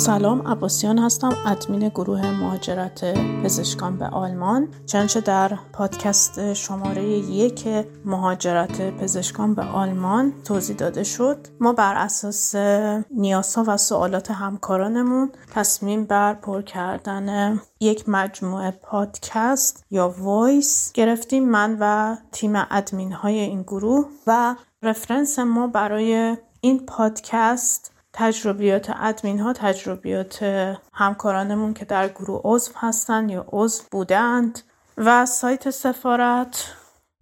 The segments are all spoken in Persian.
سلام عباسیان هستم ادمین گروه مهاجرت پزشکان به آلمان. چنانچه در پادکست شماره یک مهاجرت پزشکان به آلمان توضیح داده شد ما بر اساس نیازها و سوالات همکارانمون تصمیم بر پر کردن یک مجموعه پادکست یا voice گرفتیم من و تیم ادمین های این گروه و reference ما برای این پادکست تجربیات ادمین ها تجربیات همکارانمون که در گروه عضو هستند یا عضو بودند و سایت سفارت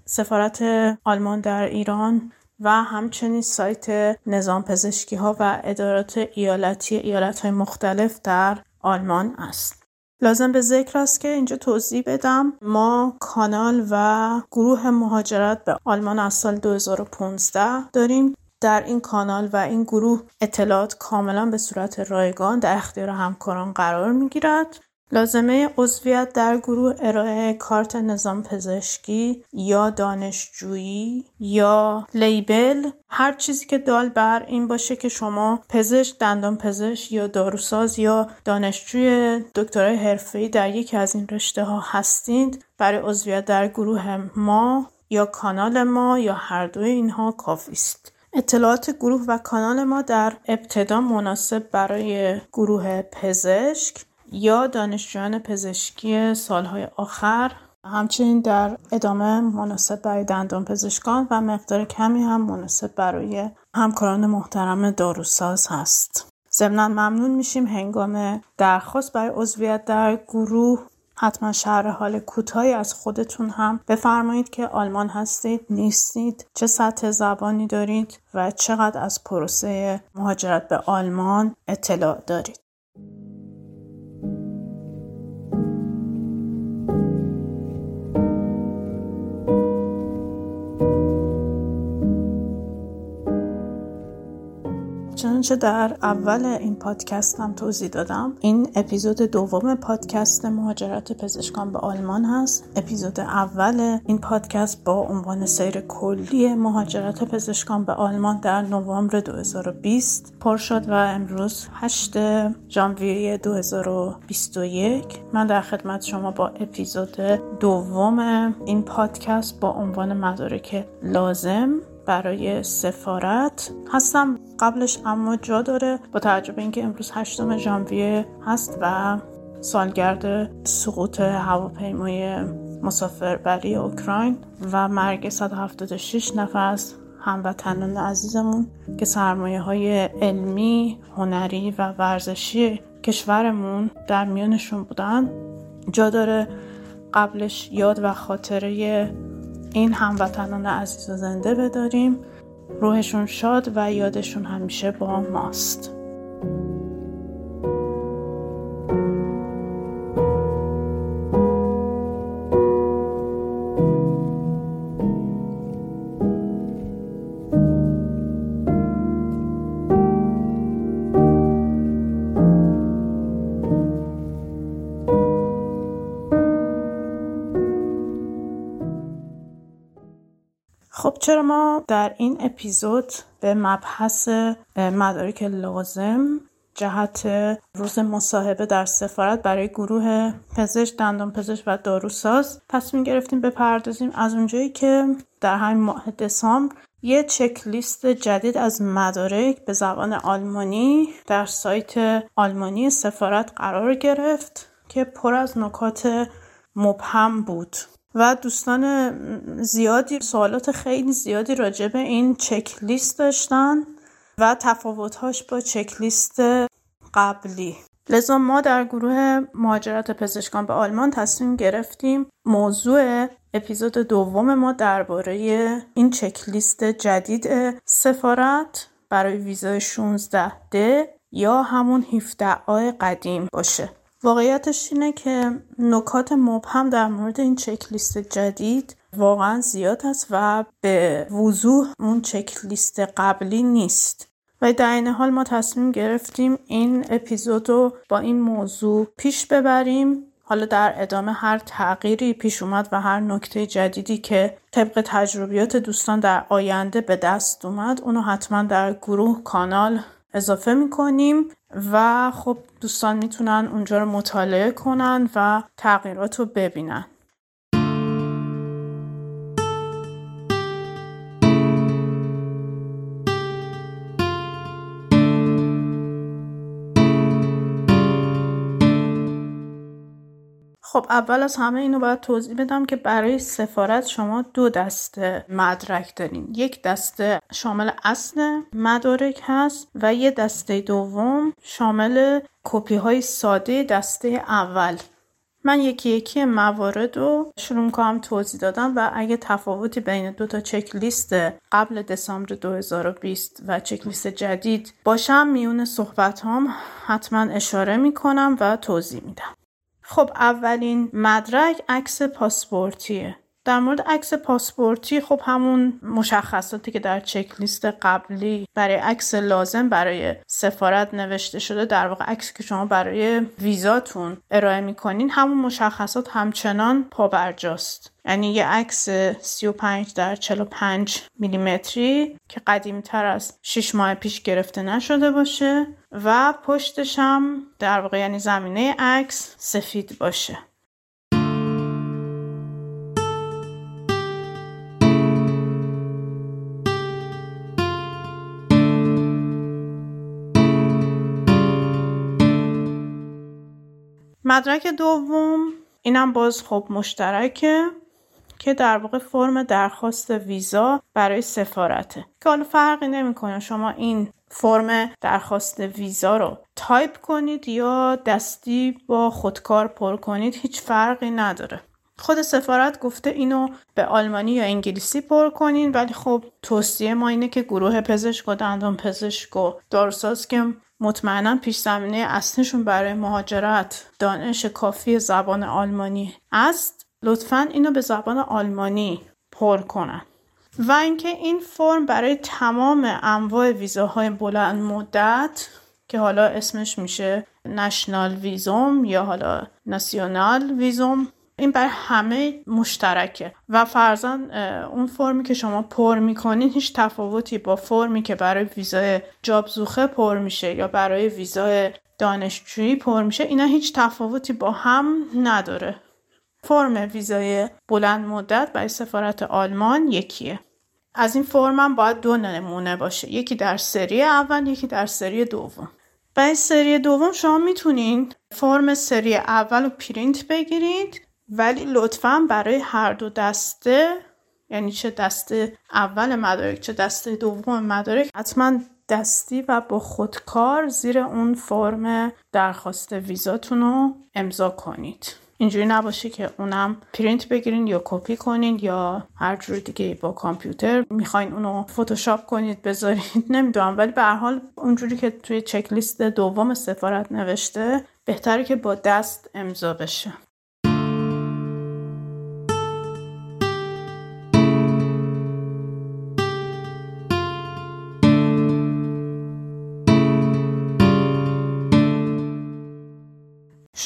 سفارت آلمان در ایران و همچنین سایت نظام پزشکی ها و ادارات ایالتی ایالت های مختلف در آلمان است. لازم به ذکر است که اینجا توضیح بدم ما کانال و گروه مهاجرت به آلمان از سال 2015 داریم در این کانال و این گروه اطلاعات کاملا به صورت رایگان در اختیار همکاران قرار می گیرد. لازمه عضویت در گروه ارائه کارت نظام پزشکی یا دانشجویی یا لیبل هر چیزی که دال بر این باشه که شما پزشک دندان پزشک یا داروساز یا دانشجوی دکترای حرفه‌ای در یکی از این رشته ها هستید برای عضویت در گروه ما یا کانال ما یا هر دوی اینها کافی است اطلاعات گروه و کانال ما در ابتدا مناسب برای گروه پزشک یا دانشجویان پزشکی سالهای آخر همچنین در ادامه مناسب برای دندان پزشکان و مقدار کمی هم مناسب برای همکاران محترم داروساز هست. ضمنا ممنون میشیم هنگام درخواست برای عضویت در گروه حتما شهر حال کوتاهی از خودتون هم بفرمایید که آلمان هستید نیستید چه سطح زبانی دارید و چقدر از پروسه مهاجرت به آلمان اطلاع دارید. چنانچه در اول این پادکست هم توضیح دادم. این اپیزود دوم پادکست مهاجرت پزشکان به آلمان هست. اپیزود اول این پادکست با عنوان سیر کلی مهاجرت پزشکان به آلمان در نوامبر 2020 پر شد و امروز 8 ژانویه 2021 من در خدمت شما با اپیزود دوم این پادکست با عنوان مدارک لازم برای سفارت هستم. قبلش اما جا داره. با توجه اینکه امروز هشتم ژانویه هست و سالگرد سقوط هواپیمای مسافربری اوکراین و مرگ 176 نفر از هموطنان عزیزمون که سرمایه های علمی، هنری و ورزشی کشورمون در میانشون بودن. جا داره قبلش یاد و خاطره این هموطنان عزیز و زنده بداریم. روحشون شاد و یادشون همیشه با ماست. چرا ما در این اپیزود به مبحث مدارک لازم جهت روز مصاحبه در سفارت برای گروه پزشک دندان پزشک و داروساز تصمیم گرفتیم بپردازیم. از اونجایی که در همین ماه دسامبر یه چک لیست جدید از مدارک به زبان آلمانی در سایت آلمانی سفارت قرار گرفت که پر از نکات مبهم بود. و دوستان زیادی سوالات خیلی زیادی راجع به این چک لیست داشتن و تفاوتهاش با چک لیست قبلی. لذا ما در گروه مهاجرت پزشکان به آلمان تصمیم گرفتیم موضوع اپیزود دوم ما درباره این چک لیست جدید سفارت برای ویزای 16 د یا همون 17 آ قدیم باشه. واقعیتش اینه که نکات مبهم در مورد این چک لیست جدید واقعا زیاد است و به وضوح اون چک لیست قبلی نیست. و در این حال ما تصمیم گرفتیم این اپیزود رو با این موضوع پیش ببریم. حالا در ادامه هر تغییری پیش اومد و هر نکته جدیدی که طبق تجربیات دوستان در آینده به دست اومد اونو حتما در گروه کانال اضافه می‌کنیم. و خب دوستان می‌تونن اونجا رو مطالعه کنن و تغییرات رو ببینن. خب اول از همه اینو باید توضیح بدم که برای سفارت شما دو دسته مدرک دارین. یک دسته شامل اصل مدارک هست و یه دسته دوم شامل کپی های ساده دسته اول. من یکی یکی موارد رو شروع می‌کنم توضیح دادم و اگه تفاوتی بین دو تا چک لیست قبل دسامبر 2020 و چک لیست جدید باشم میون صحبت هم حتما اشاره می‌کنم و توضیح میدم. خب اولین مدرک عکس پاسپورتیه. در مورد عکس پاسپورتی خب همون مشخصاتی که در چک لیست قبلی برای عکس لازم برای سفارت نوشته شده در واقع عکسی که شما برای ویزاتون ارائه می‌کنین همون مشخصات همچنان پابرجاست. یعنی یه عکس 35 در 45 میلیمتری که قدیمی تر از 6 ماه پیش گرفته نشده باشه و پشتش هم در واقع یعنی زمینه عکس سفید باشه. مدرک دوم اینم باز خب مشترکه که در واقع فرم درخواست ویزا برای سفارته. که حالا فرقی نمی‌کنه شما این فرم درخواست ویزا رو تایپ کنید یا دستی با خودکار پر کنید هیچ فرقی نداره. خود سفارت گفته اینو به آلمانی یا انگلیسی پر کنین ولی خب توصیه ما اینه که گروه پزشک و دندان پزشک و داروساز که مطمئنا پیش زمینه اصلیشون برای مهاجرت دانش کافی زبان آلمانی است لطفا اینو به زبان آلمانی پر کنن. و اینکه این فرم برای تمام انواع ویزاهای بلند مدت که حالا اسمش میشه نشنال ویزوم یا حالا ناسیونال ویزوم این بر همه مشترکه. و فرزن اون فرمی که شما پر می‌کنین هیچ تفاوتی با فرمی که برای ویزای جابزوخه پر میشه یا برای ویزای دانشجویی پر میشه اینا هیچ تفاوتی با هم نداره. فرم ویزای بلند مدت برای سفارت آلمان یکیه. از این فرم هم باید دو نمونه باشه. یکی در سری اول یکی در سری دوم. برای سری دوم شما می‌تونین فرم سری اول رو پرینت بگیرید. ولی لطفا برای هر دو دسته یعنی چه دسته اول مدارک چه دسته دوم مدارک حتما دستی و با خودکار زیر اون فرم درخواست ویزاتون رو امضا کنید. اینجوری نباشه که اونم پرینت بگیرین یا کپی کنین یا هر جور دیگه با کامپیوتر می‌خواین اونو فتوشاپ کنید بذارید نمی‌دونم. ولی به هر حال اونجوری که توی چک لیست دوم سفارت نوشته بهتره که با دست امضا بشه.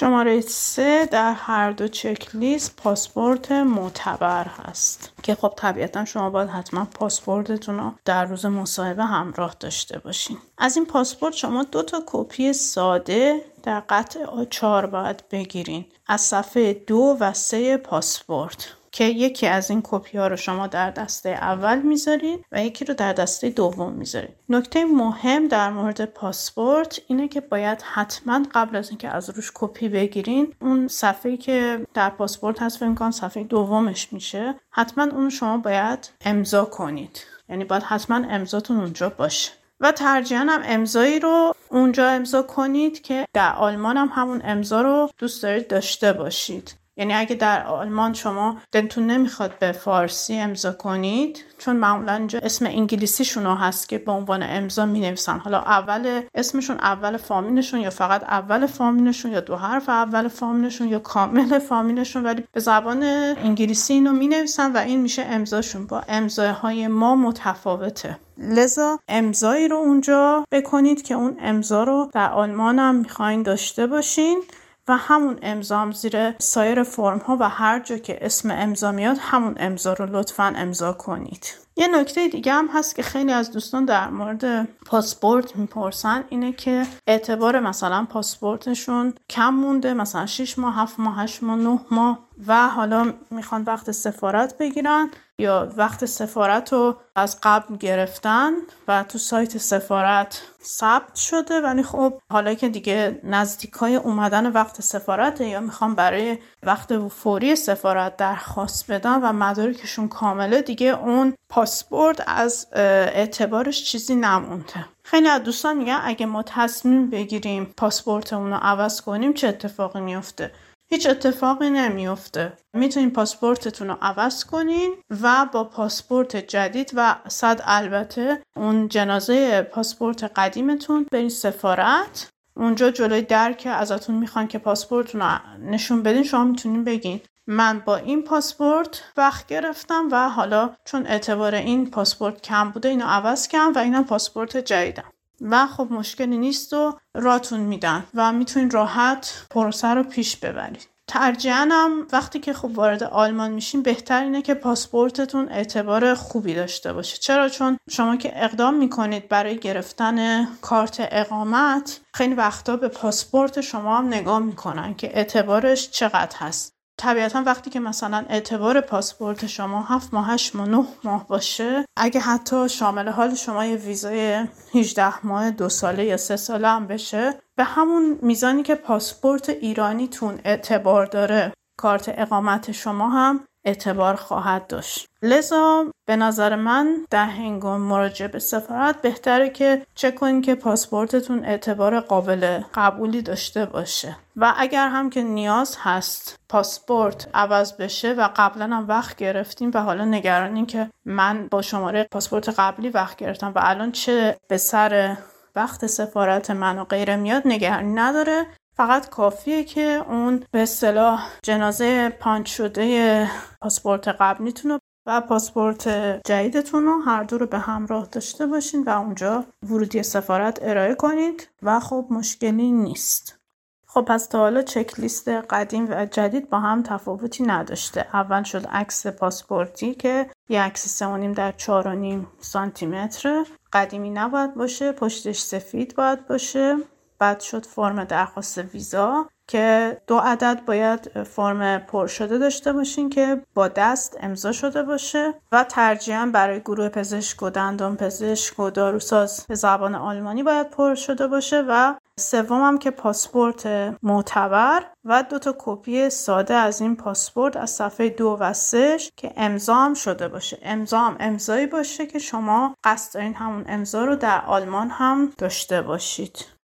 شماره سه در هر دو چک لیست پاسپورت معتبر هست. که خب طبیعتا شما باید حتما پاسپورتتون رو در روز مصاحبه همراه داشته باشین. از این پاسپورت شما دو تا کپی ساده در قطع A4 باید بگیرین. از صفحه دو و سه پاسپورت. که یکی از این کپی ها رو شما در دسته اول می‌ذارید و یکی رو در دسته دوم می‌ذارید. نکته مهم در مورد پاسپورت اینه که باید حتما قبل از اینکه از روش کپی بگیرین اون صفحه که در پاسپورت هست فکر صفحه دومش میشه حتما اون شما باید امضا کنید. یعنی باید حتما امضاتون اونجا باشه. و ترجیحاً هم امضایی رو اونجا امضا کنید که در آلمان هم همون امضا رو دوست دارید داشته باشید. یعنی اگه در آلمان شما دلتون نمی‌خواد به فارسی امضا کنید چون معمولا اینجا اسم انگلیسیشون هست که به عنوان امضا می نویسن حالا اول اسمشون اول فامیلشون یا فقط اول فامیلشون یا دو حرف اول فامیلشون یا کامل فامیلشون ولی به زبان انگلیسی اینو می نویسن و این میشه امضاشون. با امضاهای ما متفاوته. لذا امضایی رو اونجا بکنید که اون امضا رو در آلمان هم می‌خواین داشته باشین. و همون امضام زیر سایر فرم ها و هر جا که اسم امضا میاد همون امضا رو لطفا امضا کنید. یه نکته دیگه هم هست که خیلی از دوستان در مورد پاسپورت می‌پرسن اینه که اعتبار مثلا پاسپورتشون کم مونده مثلا 6 ماه 7 ماه 8 ماه 9 ماه. و حالا می‌خوان وقت سفارت بگیرن یا وقت سفارت رو از قبل گرفتن و تو سایت سفارت ثبت شده. ولی خب حالا که دیگه نزدیک های اومدن وقت سفارت یا می‌خوام برای وقت فوری سفارت درخواست بدن و مدارکشون کامله دیگه اون پاسپورت از اعتبارش چیزی نمونده. خیلی از دوستان میگن اگه ما تصمیم بگیریم پاسپورتمون رو عوض کنیم چه اتفاقی میفته؟ هیچ اتفاقی نمیفته می‌تونین پاسپورتتون رو عوض کنین و با پاسپورت جدید و صد البته اون جنازه پاسپورت قدیمتون برین سفارت. اونجا جلوی در که ازتون می‌خوان که پاسپورتتون رو نشون بدین شما می‌تونین بگین. من با این پاسپورت وقت گرفتم و حالا چون اعتبار این پاسپورت کم بوده اینو عوض کردم و اینم پاسپورت جدیدم. و خب مشکلی نیست و راتون میدن و می‌تونین راحت پروسه رو پیش ببرید. ترجیحاً وقتی که خب وارد آلمان میشین بهتر اینه که پاسپورتتون اعتبار خوبی داشته باشه. چرا؟ چون شما که اقدام می‌کنید برای گرفتن کارت اقامت خیلی وقتا به پاسپورت شما هم نگاه می‌کنن که اعتبارش چقدر هست. طبیعتا وقتی که مثلا اعتبار پاسپورت شما هفت ماه هشت ماه نه ماه باشه اگه حتی شامل حال شما یه ویزای 18 ماه دو ساله یا سه ساله هم بشه به همون میزانی که پاسپورت ایرانیتون اعتبار داره کارت اقامت شما هم اعتبار خواهد داشت. لذا به نظر من در هنگام مراجعه به سفارت بهتره که چک کنید که پاسپورتتون اعتبار قابل قبولی داشته باشه. و اگر هم که نیاز هست پاسپورت عوض بشه و قبلا هم وقت گرفتیم و حالا نگرانیم که من با شماره پاسپورت قبلی وقت گرفتم و الان چه به سر وقت سفارت من و غیره میاد نگرانی نداره. فقط کافیه که اون به اصطلاح جنازه پانچ شده پاسپورت قبلیتون و پاسپورت جدیدتون رو هر دو رو به همراه داشته باشین و اونجا ورودی سفارت ارائه کنید و خب مشکلی نیست. خب پس تا حالا چک لیست قدیم و جدید با هم تفاوتی نداشته. اول شد عکس پاسپورتی که یه عکس 3.5 در 4.5 سانتی متر قدیمی نباید باشه پشتش سفید باید باشه. بعد شد فرم درخواست ویزا که دو عدد باید فرم پر شده داشته باشین که با دست امضا شده باشه و ترجیحاً برای گروه پزشک و دندان پزشک و داروساز به زبان آلمانی باید پر شده باشه و سوم هم که پاسپورت معتبر و دو تا کپی ساده از این پاسپورت از صفحه دو و سهش که امضا هم شده باشه. امضا هم امضایی باشه که شما قصد دارین همون امضا رو در آلمان هم داشته باشید.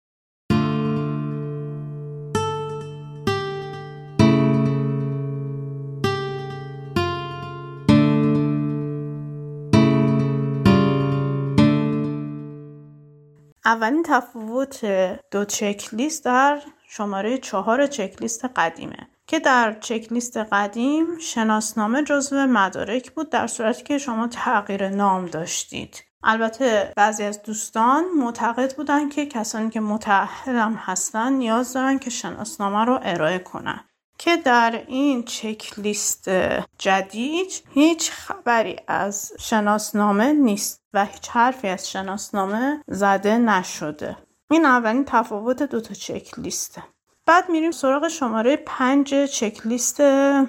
اولین تفاوت دو چک لیست در شماره چهار چک لیست قدیمه که در چک لیست قدیم شناسنامه جزو مدارک بود در صورتی که شما تغییر نام داشتید. البته بعضی از دوستان معتقد بودن که کسانی که متعهدم هستن نیاز دارن که شناسنامه رو ارائه کنن. که در این چک لیست جدید هیچ خبری از شناسنامه نیست و هیچ حرفی از شناسنامه زده نشده. این اولین تفاوت دوتا چک لیسته بعد میریم سراغ شماره پنج چک لیست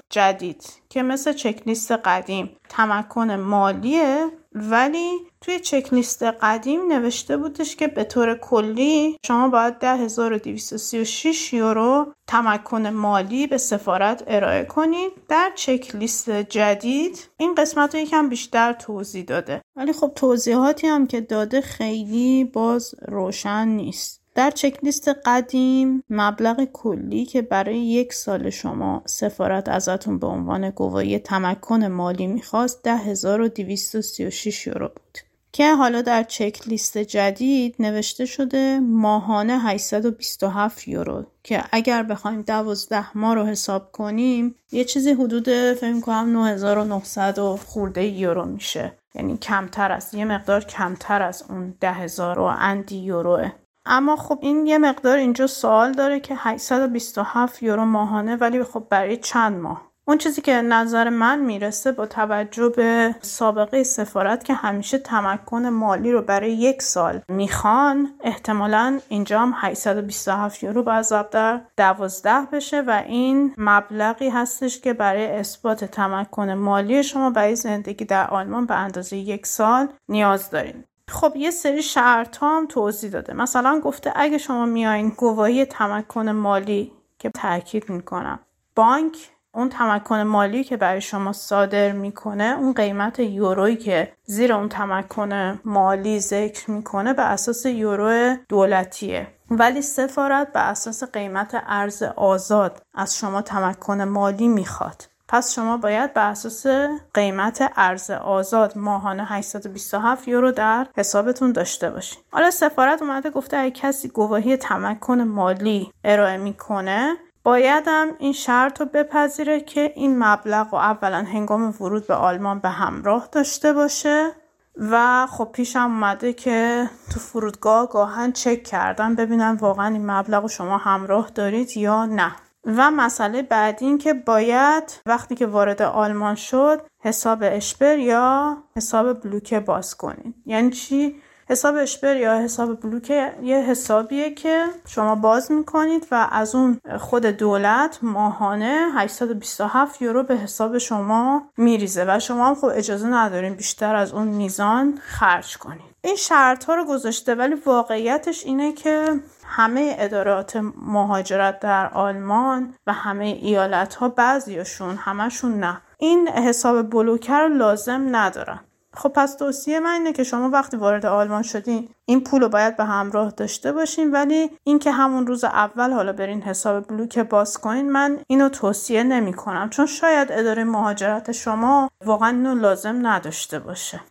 جدید که مثل چک لیست قدیم تمکن مالیه ولی توی چک لیست قدیم نوشته بودش که به طور کلی شما باید 10236 یورو تمکن مالی به سفارت ارائه کنید. در چک لیست جدید این قسمت رو یکم بیشتر توضیح داده. ولی خب توضیحاتی هم که داده خیلی باز روشن نیست. در چکلیست قدیم مبلغ کلی که برای یک سال شما سفارت ازتون به عنوان گواهی تمکن مالی می‌خواست 10236 یورو بود. که حالا در چک لیست جدید نوشته شده ماهانه 827 یورو. که اگر بخوایم 12 ماه رو حساب کنیم یه چیزی حدود فکر کنم 9900 و خورده یورو میشه. یعنی کمتر از یه مقدار کمتر از اون 10000 و اندی یوروه. اما خب این یه مقدار اینجا سوال داره که 827 یورو ماهانه ولی خب برای چند ماه؟ اون چیزی که نظر من می‌رسه با توجه به سابقه سفارت که همیشه تمکن مالی رو برای یک سال می‌خوان احتمالا اینجا هم 827 یورو باید در 12 بشه و این مبلغی هستش که برای اثبات تمکن مالی شما برای زندگی در آلمان به اندازه یک سال نیاز دارین. خب یه سری شرط هم توضیح داده. مثلا گفته اگه شما میایین گواهی تمکن مالی که تاکید می‌کنم بانک اون تمکن مالی که برای شما صادر می‌کنه اون قیمت یورویی که زیر اون تمکن مالی ذکر می‌کنه به اساس یورو دولتیه. ولی سفارت به اساس قیمت ارز آزاد از شما تمکن مالی می‌خواد. پس شما باید به اساس قیمت ارز آزاد ماهانه 827 یورو در حسابتون داشته باشید. حالا سفارت اومده گفته اگه کسی گواهی تمکن مالی ارائه می‌کنه بایدم این شرط رو بپذیره که این مبلغ و اولا هنگام ورود به آلمان به همراه داشته باشه و خب پیشم اومده که تو فرودگاه گاهن چک کردن ببینن واقعا این مبلغ رو شما همراه دارید یا نه و مسئله بعدی این که باید وقتی که وارد آلمان شد حساب اشپر یا حساب بلوکه باز کنید. یعنی چی؟ حساب اشپر یا حساب بلوک یه حسابیه که شما باز می‌کنید و از اون خود دولت ماهانه 827 یورو به حساب شما میریزه و شما هم خب اجازه ندارین بیشتر از اون میزان خرج کنید. این شرط ها رو گذاشته ولی واقعیتش اینه که همه ادارات مهاجرت در آلمان و همه ایالت ها بعضیاشون همشون نه. این حساب بلوکر لازم ندارن. خب پس توصیه من اینه که شما وقتی وارد آلمان شدین این پول رو باید به همراه داشته باشین ولی اینکه همون روز اول حالا برین حساب بلوک باز کنین من اینو توصیه نمی کنم چون شاید اداره مهاجرت شما واقعا اینو لازم نداشته باشه.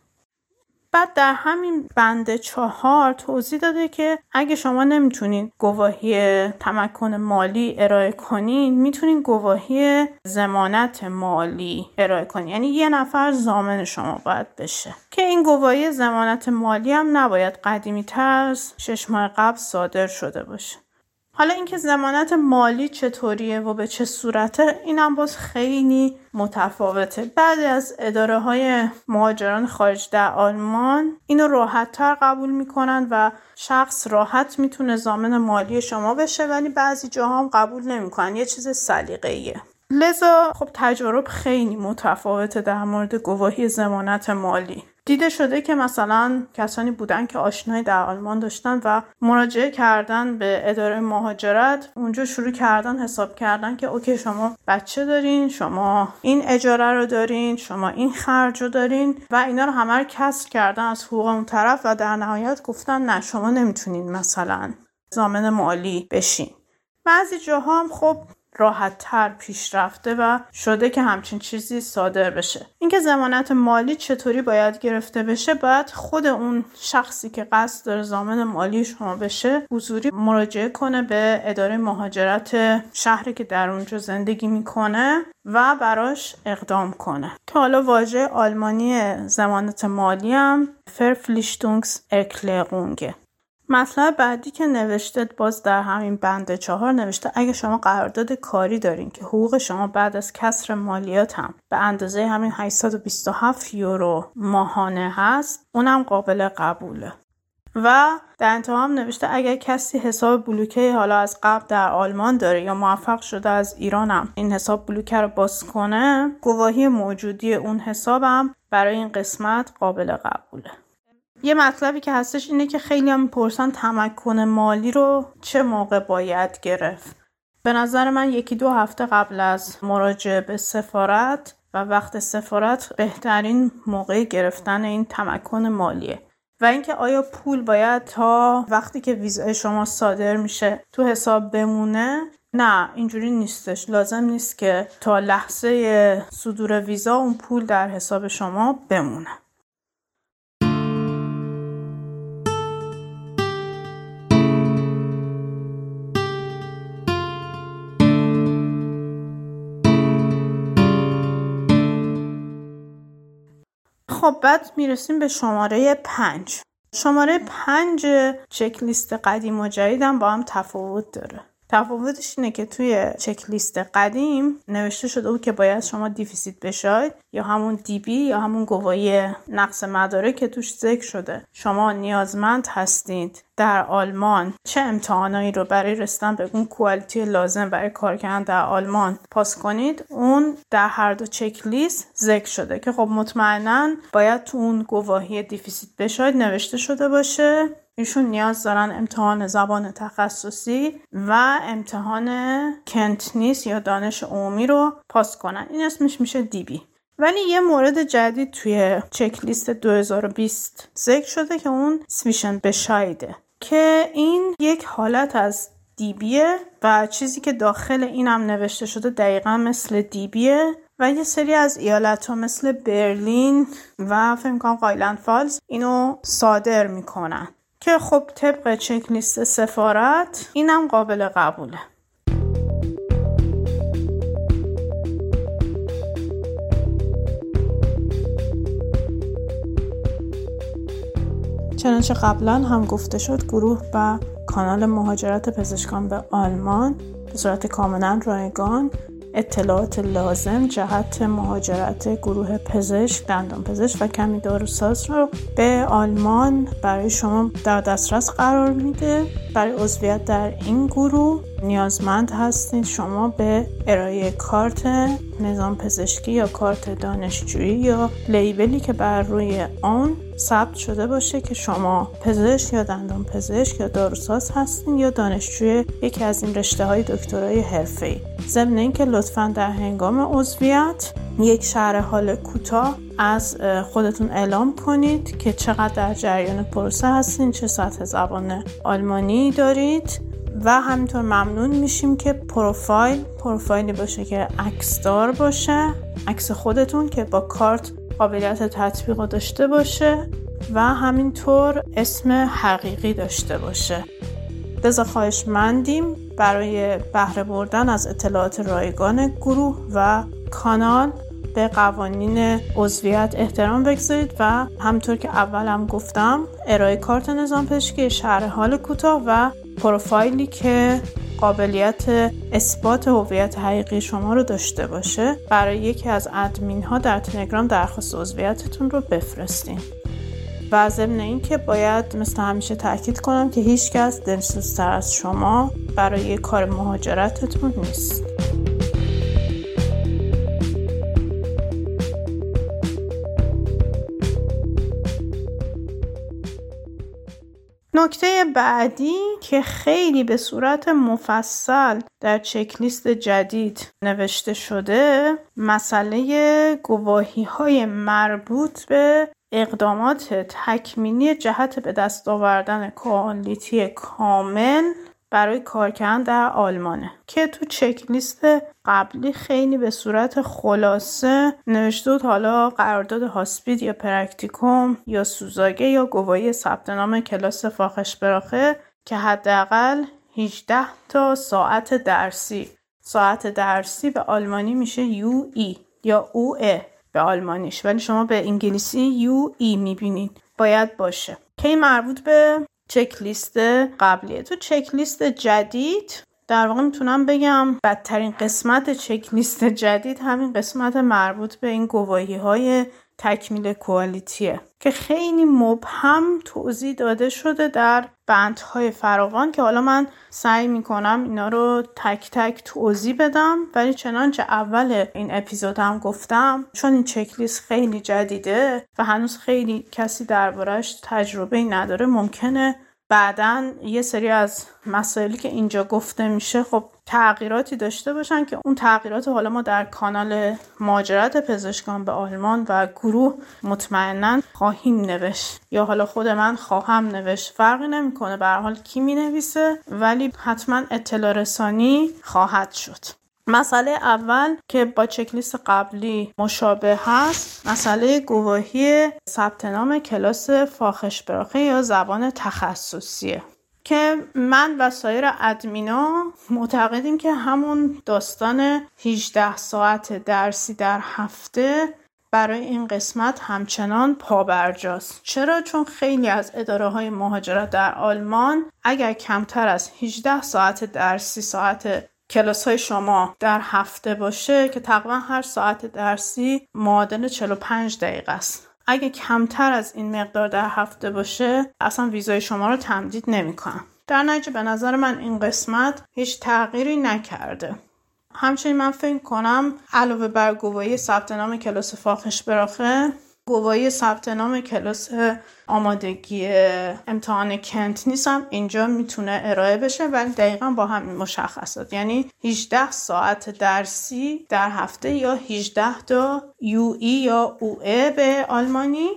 بعد در همین بند چهار توضیح داده که اگه شما نمی‌تونید گواهی تمکن مالی ارائه کنین می‌تونین گواهی زمانت مالی ارائه کنین. یعنی یه نفر زامن شما باید بشه. که این گواهی زمانت مالی هم نباید قدیمی تر از شش ماه قبل صادر شده باشه. حالا اینکه زمانت مالی چطوریه و به چه صورته اینم باز خیلی متفاوته. بعضی از اداره های مهاجران خارج در آلمان اینو راحت تر قبول می‌کنن و شخص راحت می‌تونه زامن مالی شما بشه ولی بعضی جاها هم قبول نمی‌کنن. یه چیز سلیقه‌ایه. لذا خب تجارب خیلی متفاوته در مورد گواهی زمانت مالی. دیده شده که مثلا کسانی بودن که آشنایی در آلمان داشتن و مراجعه کردن به اداره مهاجرت اونجا شروع کردن حساب کردن که اوکی شما بچه دارین شما این اجاره رو دارین شما این خرج رو دارین و اینا رو همه رو کسر کردن از حقوق اون طرف و در نهایت گفتن نه شما نمی‌تونین مثلا زامن مالی بشین. بعضی جاها هم خب راحت تر پیش رفته و شده که همچین چیزی صادر بشه. اینکه زمانت مالی چطوری باید گرفته بشه باید خود اون شخصی که قصد داره زامن مالی شما بشه حضوری مراجعه کنه به اداره مهاجرت شهری که در اونجا زندگی می‌کنه و براش اقدام کنه. که حالا واژه آلمانی زمانت مالی هم فرفلیشتونگس مطلب بعدی که نوشته باز در همین بند چهار نوشته اگه شما قرارداد کاری دارین که حقوق شما بعد از کسر مالیات هم به اندازه همین 827 یورو ماهانه هست اونم قابل قبوله. و در انتها هم نوشته اگر کسی حساب بلوکه حالا از قبل در آلمان داره یا موفق شده از ایران هم این حساب بلوکه رو باز کنه گواهی موجودی اون حسابم برای این قسمت قابل قبوله. یه مطلبی که هستش اینه که خیلی هم می‌پرسن تمکن مالی رو چه موقع باید گرفت. به نظر من یکی دو هفته قبل از مراجعه به سفارت و وقت سفارت بهترین موقع گرفتن این تمکن مالیه. و اینکه آیا پول باید تا وقتی که ویزای شما صادر میشه تو حساب بمونه؟ نه اینجوری نیستش. لازم نیست که تا لحظه صدور ویزا اون پول در حساب شما بمونه. خب بعد می‌رسیم به شماره پنج. شماره پنج چک لیست قدیم و جدیدم با هم تفاوت داره. تفاوتش اینه که توی چک لیست قدیم نوشته شده بود که باید شما Defizitbescheid یا همون DB یا همون گواهی نقص مدارکه که توش ذکر شده. شما نیازمند هستید در آلمان چه امتحانایی رو برای رسیدن به اون quality لازم برای کار کردن در آلمان پاس کنید. اون در هر دو چک لیست ذکر شده که خب مطمئنا باید تو اون گواهی Defizitbescheid نوشته شده باشه. ایشون نیاز دارن امتحان زبان تخصصی و امتحان کنتنیس یا دانش عمومی رو پاس کنن. این اسمش میشه دیبی. ولی یه مورد جدید توی چک لیست 2020 ذکر شده که اون سویشن بشایده که این یک حالت از دیبیه و چیزی که داخل اینم نوشته شده دقیقا مثل دیبیه و یه سری از ایالت ها مثل برلین و فکر کنم قایلند فالز اینو صادر می‌کنن. که خب طبق چک لیست سفارت اینم قابل قبوله. چنانچه قبلا هم گفته شد گروه و کانال مهاجرت پزشکان به آلمان به صورت کاملا رایگان اطلاعات لازم جهت مهاجرت گروه پزشک دندان پزشک و کمی داروساز رو به آلمان برای شما در دسترس قرار میده. برای عضویت در این گروه نیازمند هستید شما به ارائه کارت نظام پزشکی یا کارت دانشجویی یا لیبلی که بر روی آن ثبت شده باشه که شما پزشک یا دندان پزشک یا داروساز هستین یا دانشجوی یکی از این رشته های دکترای حرفه‌ای. ضمن اینکه لطفا در هنگام عضویت یک شهر حال کوتاه از خودتون اعلام کنید که چقدر در جریان پروسه هستین چه سطح زبان آلمانی دارید. و همینطور ممنون میشیم که پروفایل پروفایلی باشه که عکسدار باشه عکس خودتون که با کارت قابلیت تطبیق داشته باشه و همینطور اسم حقیقی داشته باشه. لذا خواهش مندیم برای بهره بردن از اطلاعات رایگان گروه و کانال به قوانین عضویت احترام بگذارید و همطور که اولم گفتم ارائه کارت نظام پزشکی شهر حال کوتاه و پروفایلی که قابلیت اثبات هویت حقیقی شما رو داشته باشه برای یکی از ادمین ها در تلگرام درخواست عضویتتون رو بفرستین. و ضمن اینکه باید مثل همیشه تاکید کنم که هیچکس دلسوزتر از شما برای کار مهاجرتتون نیست. نکته بعدی که خیلی به صورت مفصل در چکلیست جدید نوشته شده مسئله گواهی های مربوط به اقدامات تکمینی جهت به دست آوردن کوالیتی کامل برای کار کردن در آلمانه که تو چک لیست قبلی خیلی به صورت خلاصه نوشته بود حالا قرارداد Hospitation یا Praktikum یا Zusage یا گواهی ثبت نام کلاس Fachsprache که حداقل 18 تا ساعت درسی. ساعت درسی به آلمانی میشه UE یا UE به آلمانیش ولی شما به انگلیسی UE می‌بینید باید باشه. که مربوط به چک لیست قبلیه. تو چک لیست جدید در واقع می‌تونم بگم بدترین قسمت چک لیست جدید همین قسمت مربوط به این گواهی های تکمیل کوالیتیه. که خیلی مبهم توضیح داده شده در بندهای فراوان که حالا من سعی می‌کنم اینا رو تک تک توضیح بدم. ولی چنانچه اول این اپیزود هم گفتم چون این چکلیست خیلی جدیده و هنوز خیلی کسی دربارش تجربه نداره ممکنه بعدا یه سری از مسائلی که اینجا گفته میشه خب تغییراتی داشته باشن که اون تغییرات حالا ما در کانال ماجرت پزشکان به آلمان و گروه مطمئنا خواهیم نوشت. یا حالا خود من خواهم نوشت. فرقی نمی‌کنه به حال کی می نویسه ولی حتما اطلاع رسانی خواهد شد. مسئله اول که با چکلیست قبلی مشابه هست مسئله گواهی ثبت نام کلاس فاخش براخه یا زبان تخصصیه. که من و سایر ادمینا معتقدیم که همون داستان 18 ساعت درسی در هفته برای این قسمت همچنان پابرجاست. چرا؟ چون خیلی از اداره های مهاجرت در آلمان اگر کمتر از 18 ساعت درسی ساعت کلاس های شما در هفته باشه که تقریبا هر ساعت درسی معادل 45 دقیقه است. اگه کمتر از این مقدار در هفته باشه اصلا ویزای شما رو تمدید نمی‌کنن در نتیجه به نظر من این قسمت هیچ تغییری نکرده. همچنین من فکر کنم علاوه بر گواهی ثبت نام کلاس فاخش براخه گواهی ثبت نام کلاس آمادگی امتحان کنت نیستم. اینجا می‌تونه ارائه بشه ولی دقیقا با همین مشخصات. یعنی 18 ساعت درسی در هفته یا 18 تا یو ای یا او به آلمانی.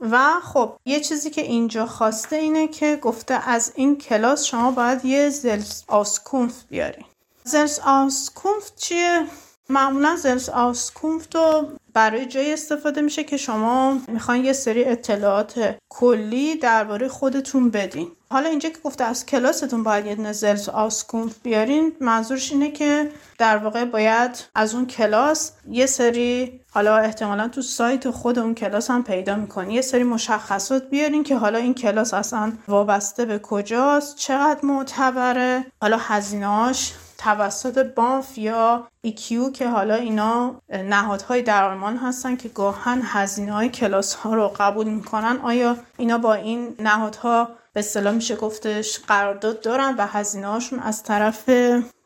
و خب یه چیزی که اینجا خواسته اینه که گفته از این کلاس شما باید یه زلس آسکونف بیارین زلس آسکونف چیه؟ معمولا زلس آسکونف رو برای جایی استفاده میشه که شما می‌خواین یه سری اطلاعات کلی درباره خودتون بدین. حالا اینجا که گفته از کلاستون باید یه نزلز آسکونف بیارین منظورش اینه که در واقع باید از اون کلاس یه سری حالا احتمالا تو سایت خود اون کلاس هم پیدا می‌کنی یه سری مشخصات بیارین که حالا این کلاس اصلا وابسته به کجاست چقدر معتبره حالا هزینهاش توسط BAMF یا IQ که حالا اینا نهادهای در آلمان هستن که گاهاً هزینه های کلاس ها رو قبول می‌کنن. آیا اینا با این نهادها به اصطلاح میشه گفتش قرارداد دارن و هزینه هاشون از طرف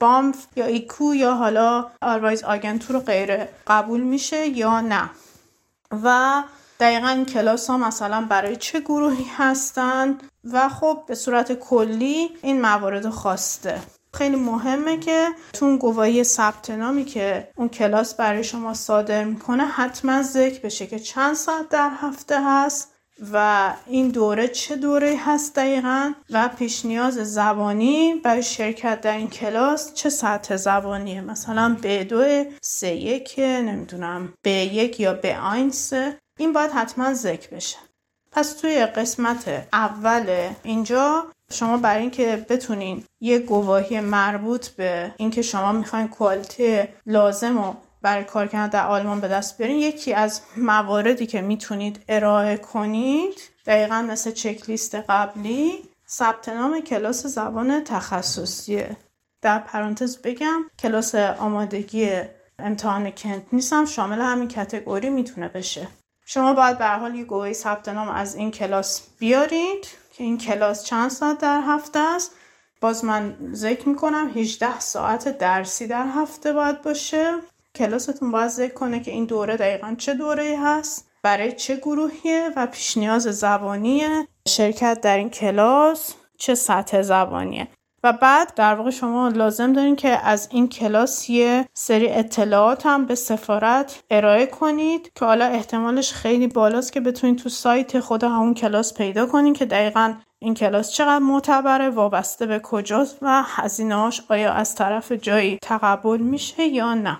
BAMF یا IQ یا حالا Arbeitsagentur غیره قبول میشه یا نه؟ و دقیقا کلاس ها مثلا برای چه گروهی هستن؟ و خب به صورت کلی این موارد خواسته. خیلی مهمه که تو گواهی ثبت نامی که اون کلاس برای شما صادر می‌کنه حتما ذکر بشه که چند ساعت در هفته هست و این دوره چه دوره هست دقیقا و پیش نیاز زبانی برای شرکت در این کلاس چه سطح زبانیه؟ مثلا به دو سه یک نمی‌دونم به یک یا به آینسه این باید حتما ذکر بشه. پس توی قسمت اول اینجا شما برای اینکه بتونین یه گواهی مربوط به اینکه شما می‌خواین کوالیتی لازم و برای کار کردن در آلمان به دست بیارین یکی از مواردی که می‌تونید ارائه کنید دقیقا مثل چکلیست قبلی ثبت نام کلاس زبان تخصصیه. در پرانتز بگم کلاس آمادگی امتحان کنت نیستم شامل همین کتگوری می‌تونه بشه. شما باید به حال یه گواهی ثبت نام از این کلاس بیارید. که این کلاس چند ساعت در هفته است؟ باز من ذکر می‌کنم 18 ساعت درسی در هفته باید باشه. کلاستون باید ذکر کنه که این دوره دقیقا چه دوره هست برای چه گروهیه و پیش نیاز زبانیه. شرکت در این کلاس چه سطح زبانیه. و بعد در واقع شما لازم دارین که از این کلاس یه سری اطلاعات هم به سفارت ارائه کنید که حالا احتمالش خیلی بالاست که بتونید تو سایت خود همون کلاس پیدا کنید که دقیقا این کلاس چقدر معتبره وابسته به کجاست و هزینهاش آیا از طرف جایی تقبل میشه یا نه.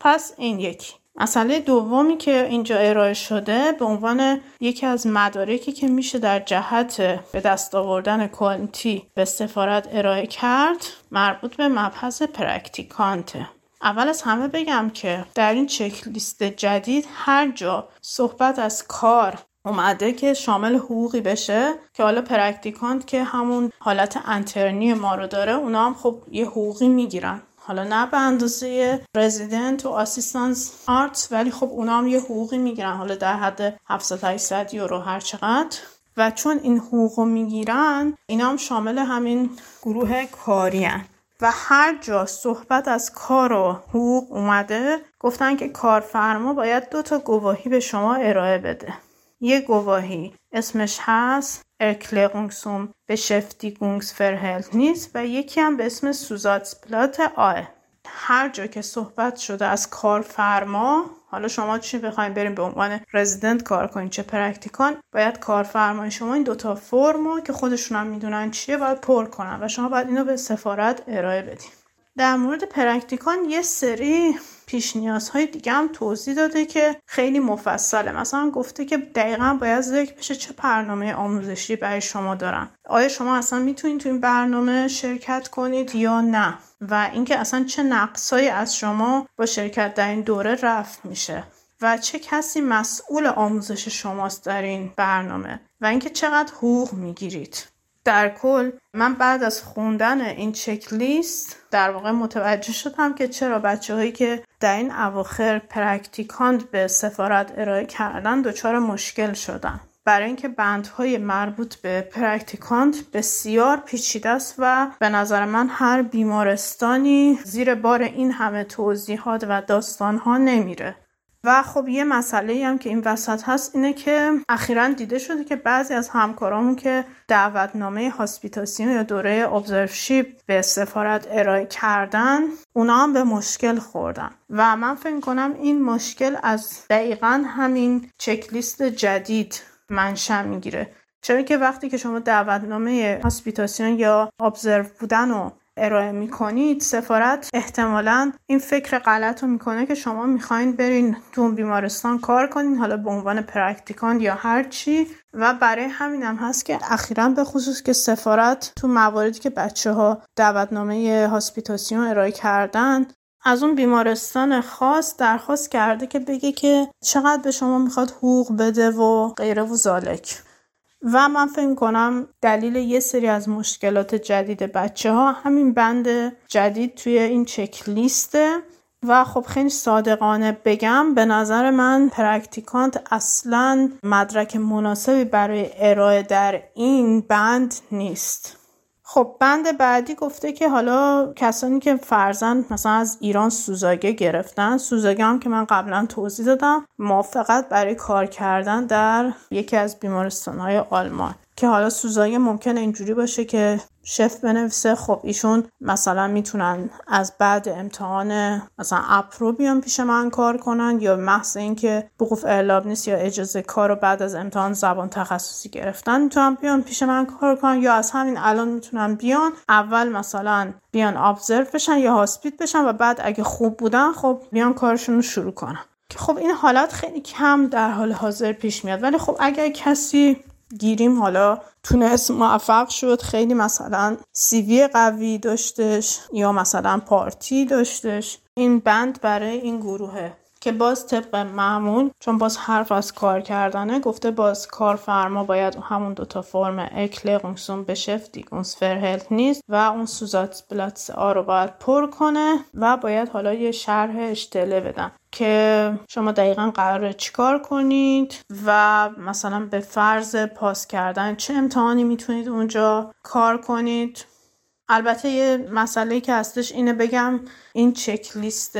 پس این یکی. مسئله دومی که اینجا ارائه شده به عنوان یکی از مدارکی که میشه در جهت به دست آوردن quality به سفارت ارائه کرد مربوط به مبحث Praktikant ه اول از همه بگم که در این چک لیست جدید هر جا صحبت از کار اومده که شامل حقوقی بشه که حالا Praktikant که همون حالت انترنی ما رو داره اونا هم خب یه حقوقی می‌گیرن. حالا نه به اندازه رزیدنت و آسیستانس آرت ولی خب اونا هم یه حقوقی می‌گیرن. حالا در حد 700 800 یورو هر چقدر. و چون این حقوق رو می‌گیرن اینا هم شامل همین گروه کاری هن. و هر جا صحبت از کار و حقوق اومده گفتن که کارفرما باید دو تا گواهی به شما ارائه بده. یه گواهی. اسمش هست Erklärungsum نیست و یکی هم به اسم Zusatzblatt آه هر جا که صحبت شده از کارفرما حالا شما چی بخواید بریم به عنوان رزیدنت کار کنین چه Praktikant باید کارفرمای شما این دوتا فرمو که خودشون هم می‌دونن چیه باید پر کنن و شما باید اینو به سفارت ارائه بدین. در مورد Praktikant یه سری پیش نیازهای دیگه هم توضیح داده که خیلی مفصله. مثلا گفته که دقیقا باید ذکر بشه چه برنامه آموزشی برای شما دارن. آیا شما اصلا می‌تونید تو این برنامه شرکت کنید یا نه؟ و اینکه اصلا چه نقصایی از شما با شرکت در این دوره رفع میشه. و چه کسی مسئول آموزش شماست در این برنامه؟ و اینکه چقدر حقوق می‌گیرید؟ در کل من بعد از خوندن این چک لیست در واقع متوجه شدم که چرا بچه هایی که در این اواخر Praktikant به سفارت ارائه کردن دچار مشکل شدن. برای اینکه بندهای مربوط به Praktikant بسیار پیچیده است و به نظر من هر بیمارستانی زیر بار این همه توضیحات و داستانها نمیره. و خب یه مسئله هم که این وسط هست اینه که اخیرا دیده شده که بعضی از همکارامون که دعوتنامه هاسپیتاسیون یا دوره ابزرفشیپ به سفارت ارائه کردن اونا هم به مشکل خوردن. و من فکر کنم این مشکل از دقیقا همین چکلیست جدید منشأ می‌گیره. چرا که وقتی که شما دعوتنامه هاسپیتاسیون یا ابزرو بودن رو ارائه می‌کنید سفارت احتمالا این فکر غلط رو می‌کنه که شما می‌خواین برین تو بیمارستان کار کنین حالا به عنوان پرکتیکان یا هر چی. و برای همین هم هست که اخیرا به خصوص که سفارت تو مواردی که بچه ها دعوتنامه Hospitation ارائه کردن از اون بیمارستان خاص درخواست کرده که بگه که چقدر به شما می‌خواد حقوق بده و غیره و ذلک. و من فکر کنم دلیل یه سری از مشکلات جدید بچه ها همین بند جدید توی این چک لیسته و خب خیلی صادقانه بگم به نظر من Praktikant اصلا مدرک مناسبی برای ارائه در این بند نیست. خب بند بعدی گفته که حالا کسانی که فرزن مثلا از ایران سوزاگه گرفتن سوزاگه هم که من قبلا توضیح دادم موافقت برای کار کردن در یکی از بیمارستانهای آلمان. که حالا سوزاگه ممکنه اینجوری باشه که شف بنویسه. خب ایشون مثلا می‌تونن از بعد امتحان مثلا اپرو بیان پیش من کار کنن یا محض اینکه بقوف اعلاب نیست یا اجازه کار رو بعد از امتحان زبان تخصصی گرفتن می‌تونن بیان پیش من کار کنن یا از همین الان می‌تونن بیان. اول مثلا بیان ابزرو بشن یا هاسپیت بشن و بعد اگه خوب بودن خب بیان کارشون رو شروع کنن. خب این حالت خیلی کم در حال حاضر پیش میاد. ولی خب اگر کسی گیریم. حالا تونست موفق شد. خیلی مثلا سیوی قوی داشتش یا مثلا پارتی داشتش. این بند برای این گروهه. که باز طبق معمول چون باز حرف از کار کردنه گفته باز کارفرما باید همون دوتا فرم اکلرونگسون بشفتی اون هلت نیست و اون سوزات بلاتس آ رو باید پر کنه و باید حالا یه شرح اشتله بدن که شما دقیقا قراره چیکار کنید و مثلا به فرض پاس کردن چه امتحانی می‌تونید اونجا کار کنید. البته یه مسئله که هستش اینه بگم این چک لیست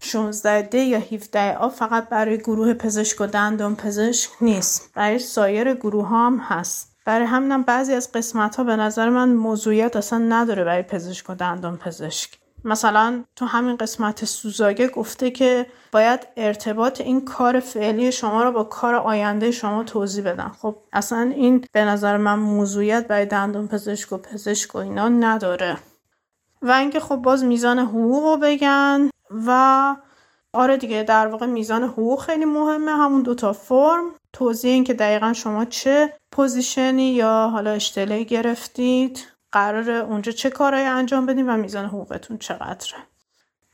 16 د یا 17 آ فقط برای گروه پزشک و دندان پزشک نیست برای سایر گروه هم هست. برای همینم بعضی از قسمت ها به نظر من موضوعیت اصلا نداره برای پزشک و دندان پزشک. مثلا تو همین قسمت سوزاگه گفته که باید ارتباط این کار فعلی شما رو با کار آینده شما توضیح بدن. خب اصلا این به نظر من موضوعیت برای دندون پزشک و پزشک و اینا نداره. و اینکه خب باز میزان حقوق رو بگن و آره دیگه در واقع میزان حقوق خیلی مهمه. همون دوتا فرم. توضیح این که دقیقا شما چه پوزیشنی یا حالا اشتله گرفتید. قرار اونجا چه کارهایی انجام بدیم و میزان حقوقتون چقدره.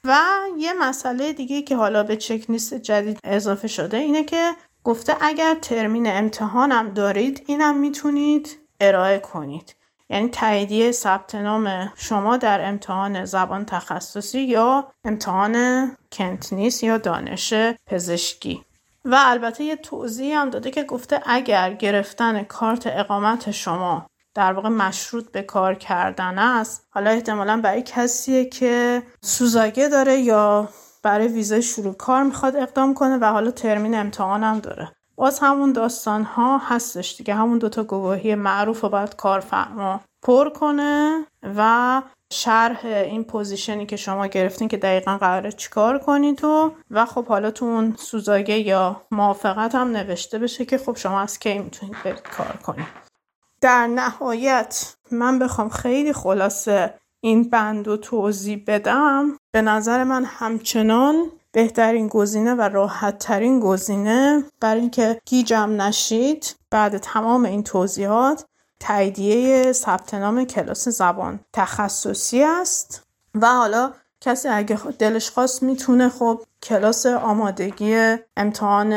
و یه مسئله دیگه که حالا به چک لیست جدید اضافه شده اینه که گفته اگر ترمین امتحانم دارید اینم می‌تونید ارائه کنید. یعنی تاییدیه ثبت نام شما در امتحان زبان تخصصی یا امتحان کنتنیس یا دانش پزشکی. و البته یه توضیح هم داده که گفته اگر گرفتن کارت اقامت شما در واقع مشروط به کار کردن است. حالا احتمالا برای کسیه که سوزاگه داره یا برای ویزای شروع کار می‌خواد اقدام کنه و حالا ترمین امتحان هم داره. باز همون داستان ها هستش دیگه. همون دوتا گواهی معروف رو باید کارفرما پر کنه و شرح این پوزیشنی که شما گرفتین که دقیقا قراره چیکار کنید و و خب حالا تو اون سوزاگه یا موافقت هم نوشته بشه که خب شما از کی می‌تونید برید کار کنید در نهایت من بخوام خیلی خلاصه این بند و توضیح بدم. به نظر من همچنان بهترین گزینه و راحت ترین گزینه برای اینکه گیجم نشید بعد تمام این توضیحات تاییدیه ثبت نام کلاس زبان تخصصی است. و حالا کسی اگه دلش خواست می‌تونه خب کلاس آمادگی امتحان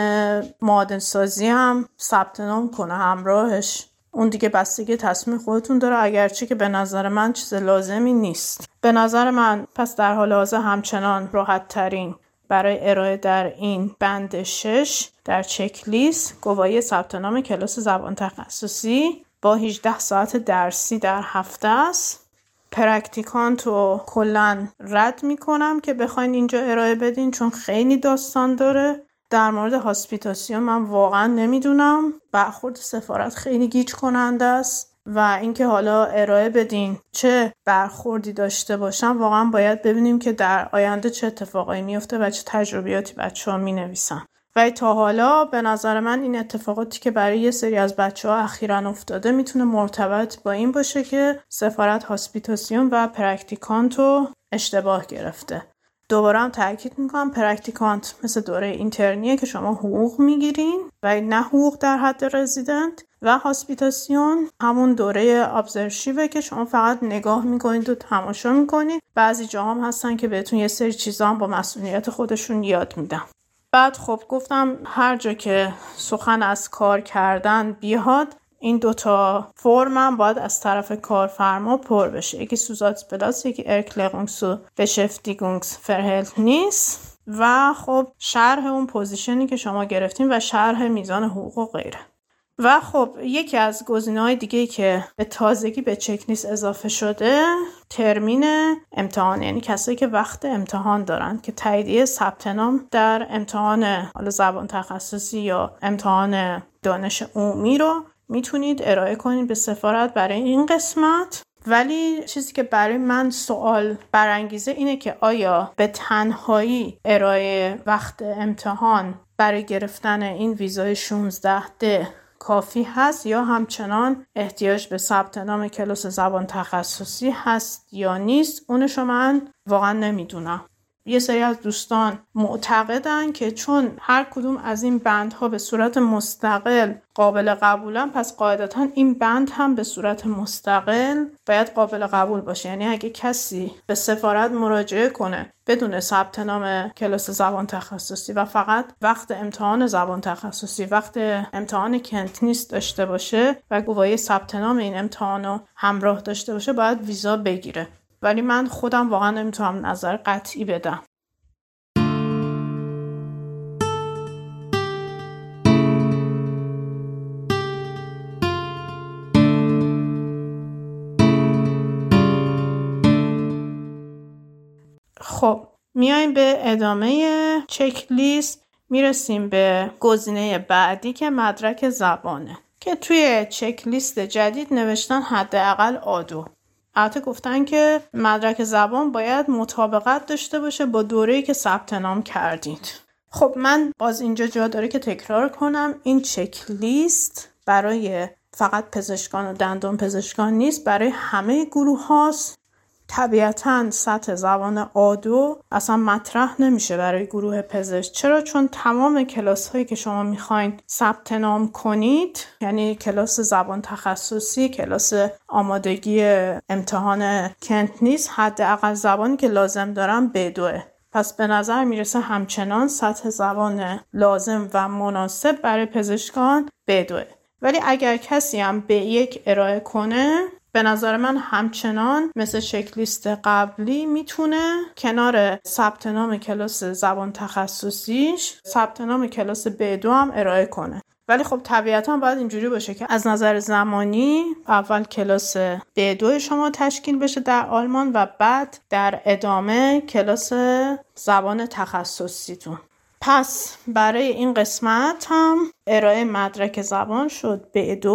معادن سازی هم ثبت نام کنه همراهش. اون دیگه بستگی تصمیم خودتون داره اگرچه که به نظر من چیز لازمی نیست. به نظر من پس در حال حاضر همچنان راحت ترین برای ارائه در این بند 6 در چک لیست گواهی ثبت نام کلاس زبان تخصصی با 18 ساعت درسی در هفته است. Praktikant رو کلا رد می‌کنم که بخواین اینجا ارائه بدین چون خیلی داستان داره. در مورد Hospitation من واقعا نمی‌دونم. برخورد سفارت خیلی گیج کننده است و اینکه حالا ارائه بدین چه برخوردی داشته باشن واقعا باید ببینیم که در آینده چه اتفاقایی میفته و چه تجربیاتی بچه ها می نویسن و تا حالا به نظر من این اتفاقاتی که برای یه سری از بچه ها اخیرا افتاده می‌تونه مرتبط با این باشه که سفارت Hospitation و Praktikant اشتباه گرفته. دوباره هم تاکید می‌کنم Praktikant مثل دوره اینترنیه که شما حقوق می‌گیرین و نه حقوق در حد رزیدنت و Hospitation همون دوره observership ه که شما فقط نگاه می‌کنید و تماشا می‌کنید. بعضی جاها هم هستن که بهتون یه سری چیزا هم با مسئولیت خودشون یاد میدن. بعد خب گفتم هر جا که سخن از کار کردن بیاد این دوتا فرم باید از طرف کارفرما پر بشه. یکی Zusatzblatt یکی Erklärung zu Beschäftigungsverhältnis. و خب شرح اون پوزیشنی که شما گرفتین و شرح میزان حقوق و غیره. و خب یکی از گزینه های دیگه که به تازگی به چکنیس اضافه شده ترمین امتحان. یعنی کسایی که وقت امتحان دارن که تاییدیه ثبت نام در امتحان حالا زبان تخصصی یا امتحان دانش عمومی رو می‌تونید ارائه کنید به سفارت برای این قسمت. ولی چیزی که برای من سوال برانگیزه اینه که آیا به تنهایی ارائه وقت امتحان برای گرفتن این ویزای 16 ده کافی هست یا همچنان احتیاج به ثبت نام کلاس زبان تخصصی هست یا نیست؟ اونشو من واقعا نمی‌دونم. یه سری از دوستان معتقدن که چون هر کدوم از این بندها به صورت مستقل قابل قبولن پس قاعدتا این بند هم به صورت مستقل باید قابل قبول باشه. یعنی اگه کسی به سفارت مراجعه کنه بدون ثبت نام کلاس زبان تخصصی و فقط وقت امتحان زبان تخصصی وقت امتحان کنتنیست داشته باشه و گواهی ثبت نام این امتحان رو همراه داشته باشه باید ویزا بگیره. ولی من خودم واقعا نمی‌تونم نظر قطعی بدم. خب میایم به ادامه چک لیست می‌رسیم به گزینه بعدی که مدرک زبانه که توی چک لیست جدید نوشتن حداقل آدو. البته گفتن که مدرک زبان باید مطابقت داشته باشه با دوره‌ای که ثبت نام کردید. خب من باز اینجا جا داره که تکرار کنم. این چک لیست برای فقط پزشکان و دندان پزشکان نیست برای همه گروه هاست طبیعتا سطح زبان آدو اصلا مطرح نمیشه برای گروه پزشک. چرا؟ چون تمام کلاس هایی که شما می‌خواین ثبت نام کنید یعنی کلاس زبان تخصصی کلاس آمادگی امتحان کنت نیست حداقل زبانی که لازم دارم بدوه پس به نظر می‌رسه همچنان سطح زبان لازم و مناسب برای پزشکان بدوه ولی اگر کسی هم به یک ارائه کنه به نظر من همچنان مثل شکلیست قبلی می‌تونه کنار ثبت نام کلاس زبان تخصصیش ثبت نام کلاس B2 هم ارائه کنه. ولی خب طبیعتا باید اینجوری باشه که از نظر زمانی اول کلاس B2 شما تشکیل بشه در آلمان و بعد در ادامه کلاس زبان تخصصیتون. پس برای این قسمت هم ارائه مدرک زبان شد B2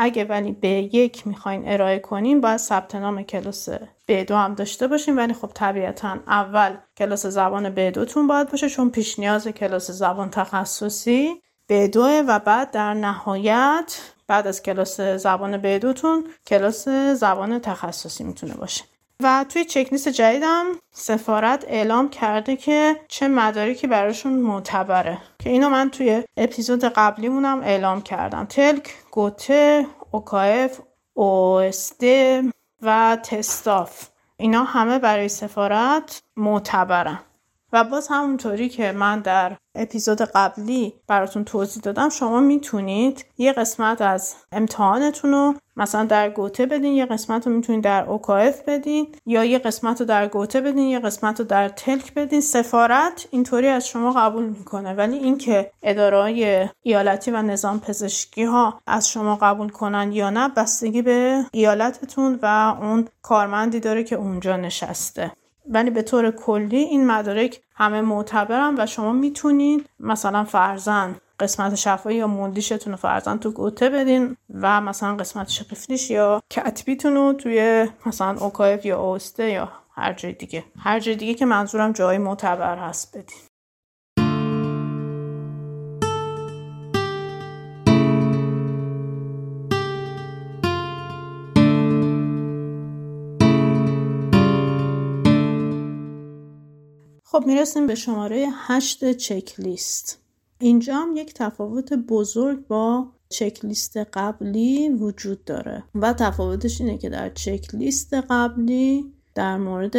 اگه ولی به یک می‌خواین ارائه کنین باید ثبت نام کلاس به دو هم داشته باشین. ولی خب طبیعتا اول کلاس زبان به دوتون باید باشه چون پیش نیاز کلاس زبان تخصصی به دوه و بعد در نهایت بعد از کلاس زبان B2 تون کلاس زبان تخصصی می‌تونه باشه. و توی چک‌لیست جدیدم سفارت اعلام کرده که چه مدارکی براشون معتبره. که اینو من توی اپیزود قبلیمونم اعلام کردم. telc، گوته، ÖKF، ÖSD و TestDaF. اینا همه برای سفارت معتبرن. و باز همونطوری که من در اپیزود قبلی براتون توضیح دادم شما می‌تونید یه قسمت از امتحانتون رو مثلا در گوته بدین یه قسمت رو می‌تونید در ÖKF بدین یا یه قسمت رو در گوته بدین یه قسمت رو در telc بدین. سفارت اینطوری از شما قبول می‌کنه ولی اینکه اداره ایالتی و نظام پزشکی ها از شما قبول کنن یا نه بستگی به ایالتتون و اون کارمندی داره که اونجا نشسته. ولی به طور کلی این مدارک همه معتبرن و شما می‌تونید مثلا فرزن قسمت شفایی یا موندیشتون رو فرزن تو گوته بدین و مثلا قسمت شقیفلیش یا کتبیتون رو توی مثلا اوکایف یا اوسته یا هر جای دیگه. هر جای دیگه که منظورم جای معتبر هست بدین. خب می‌رسیم به شماره هشت چک لیست اینجا هم یک تفاوت بزرگ با چک لیست قبلی وجود داره و تفاوتش اینه که در چک لیست قبلی در مورد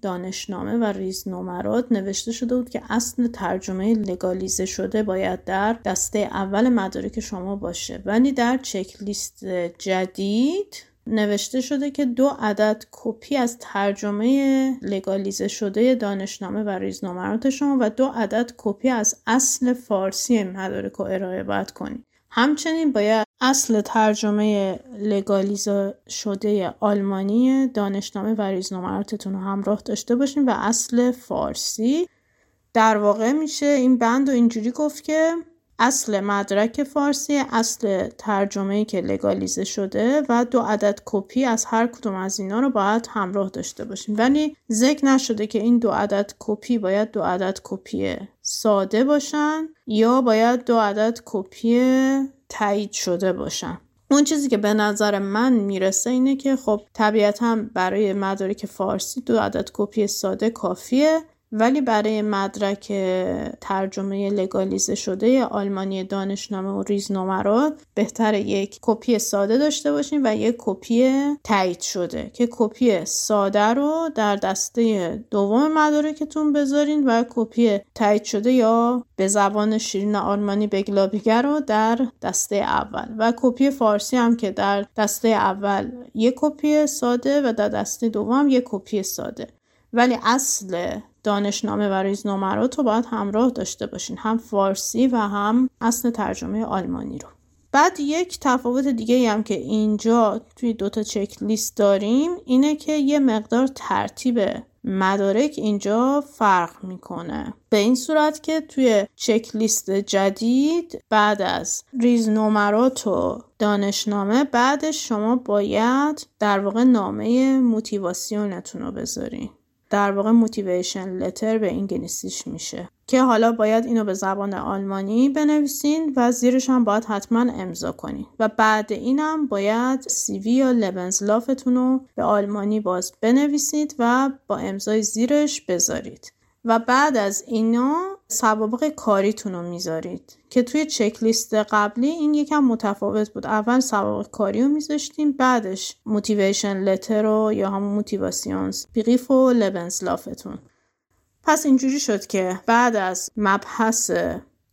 دانشنامه و ریز نمرات نوشته شده بود که اصل ترجمه لگالیزه شده باید در دسته اول مدارک شما باشه. ولی در چک لیست جدید نوشته شده که دو عدد کپی از ترجمه لگالیزه شده دانشنامه و ریزنمرات شما و دو عدد کپی از اصل فارسی مدارک رو ارائه باید کنید همچنین باید اصل ترجمه لگالیزه شده آلمانی دانشنامه و ریزنمراتتون رو همراه داشته باشین و اصل فارسی. در واقع میشه این بند و اینجوری گفت که اصل مدرک فارسی اصل ترجمه که لگالیزه شده و دو عدد کپی از هر کدوم از اینا رو باید همراه داشته باشیم. ولی ذکر نشده که این دو عدد کپی باید دو عدد کپی ساده باشن یا باید دو عدد کپی تایید شده باشن. اون چیزی که به نظر من می‌رسه اینه که خب طبیعتا برای مدارک فارسی دو عدد کپی ساده کافیه. ولی برای مدرک ترجمه لگالیزه شده آلمانی دانشنامه و ریزنمرات بهتر یک کپی ساده داشته باشیم و یک کپی تایید شده که کپی ساده رو در دسته دوم مدارکتون بذارین و کپی تایید شده یا به زبان شیرین آلمانی beglaubigte رو در دسته اول. و کپی فارسی هم که در دسته اول یک کپی ساده و در دسته دوم یک کپی ساده. ولی اصل دانشنامه و ریزنمرات رو باید همراه داشته باشین هم فارسی و هم اصل ترجمه آلمانی رو. بعد یک تفاوت دیگه هم که اینجا توی دوتا چک لیست داریم اینه که یه مقدار ترتیب مدارک اینجا فرق می‌کنه. به این صورت که توی چک لیست جدید بعد از ریز نمرات و دانشنامه بعدش شما باید در واقع نامه موتیواسیونتون رو بذارین. در واقع موتیویشن لتر به انگلیسیش میشه. که حالا باید اینو به زبان آلمانی بنویسین و زیرش هم باید حتما امضا کنین. و بعد اینم باید سیوی یا لبنزلافتون رو به آلمانی باز بنویسید و با امضای زیرش بذارید. و بعد از اینا سوابق کاریتون رو می‌ذارید. که توی چک لیست قبلی این یکم متفاوت بود. اول سوابق کاری رو میذاشتیم بعدش موتیویشن لتر رو یا همون موتیواسیونز بیقیف و لبنسلافتون پس اینجوری شد که بعد از مبحث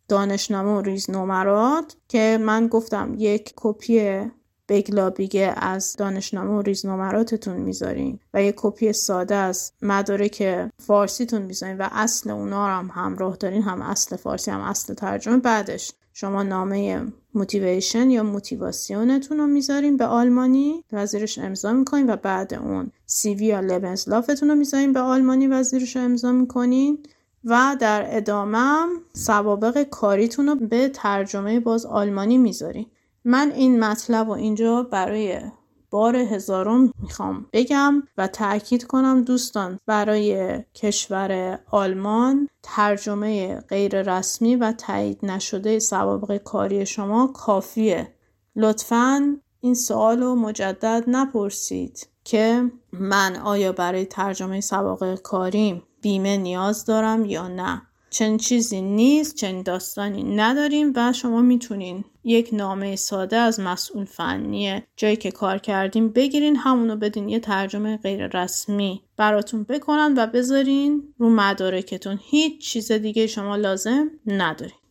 دانشنامه و ریز نمرات که من گفتم یک کپی beglaubigte از دانشنامه و ریزنمراتتون می‌ذارین و یه کپی ساده از مدارک فارسیتون می‌ذارین و اصل اونا رو هم همراه دارین هم اصل فارسی هم اصل ترجمه. بعدش شما نامه motivation یا Motivation تون رو می‌ذارین به آلمانی و زیرش امضا می‌کنین و بعد اون CV یا Lebenslauf تون رو می‌ذارین به آلمانی و زیرش امضا می‌کنین. و در ادامه سوابق کاریتون رو به ترجمه باز آلمانی می‌ذارین. من این مطلب و اینجا برای بار هزارم می‌خوام بگم و تاکید کنم دوستان. برای کشور آلمان ترجمه غیر رسمی و تایید نشده سوابق کاری شما کافیه. لطفا این سوال رو مجدد نپرسید که من آیا برای ترجمه سوابق کاریم بیمه نیاز دارم یا نه. چنین چیزی نیست چنین داستانی نداریم و شما می‌تونین یک نامه ساده از مسئول فنی جایی که کار کردیم بگیرین همونو بدین یه ترجمه غیر رسمی براتون بکنن و بذارین رو مدارکتون. هیچ چیز دیگه شما لازم ندارین.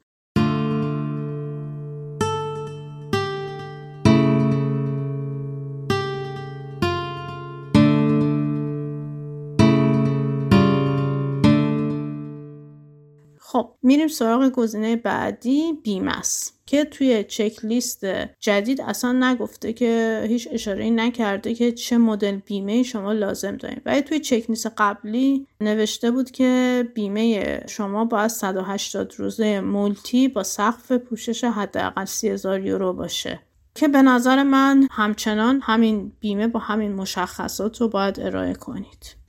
خب میریم سراغ گزینه بعدی بیمه است که توی چک لیست جدید اصلا نگفته که هیچ اشاره نکرده که چه مدل بیمه شما لازم دارید ولی توی چک لیست قبلی نوشته بود که بیمه شما باید 180 روزه مولتی با سقف پوشش حداقل 30000 یورو باشه. که به نظر من همچنان همین بیمه با همین مشخصات رو باید ارائه کنید.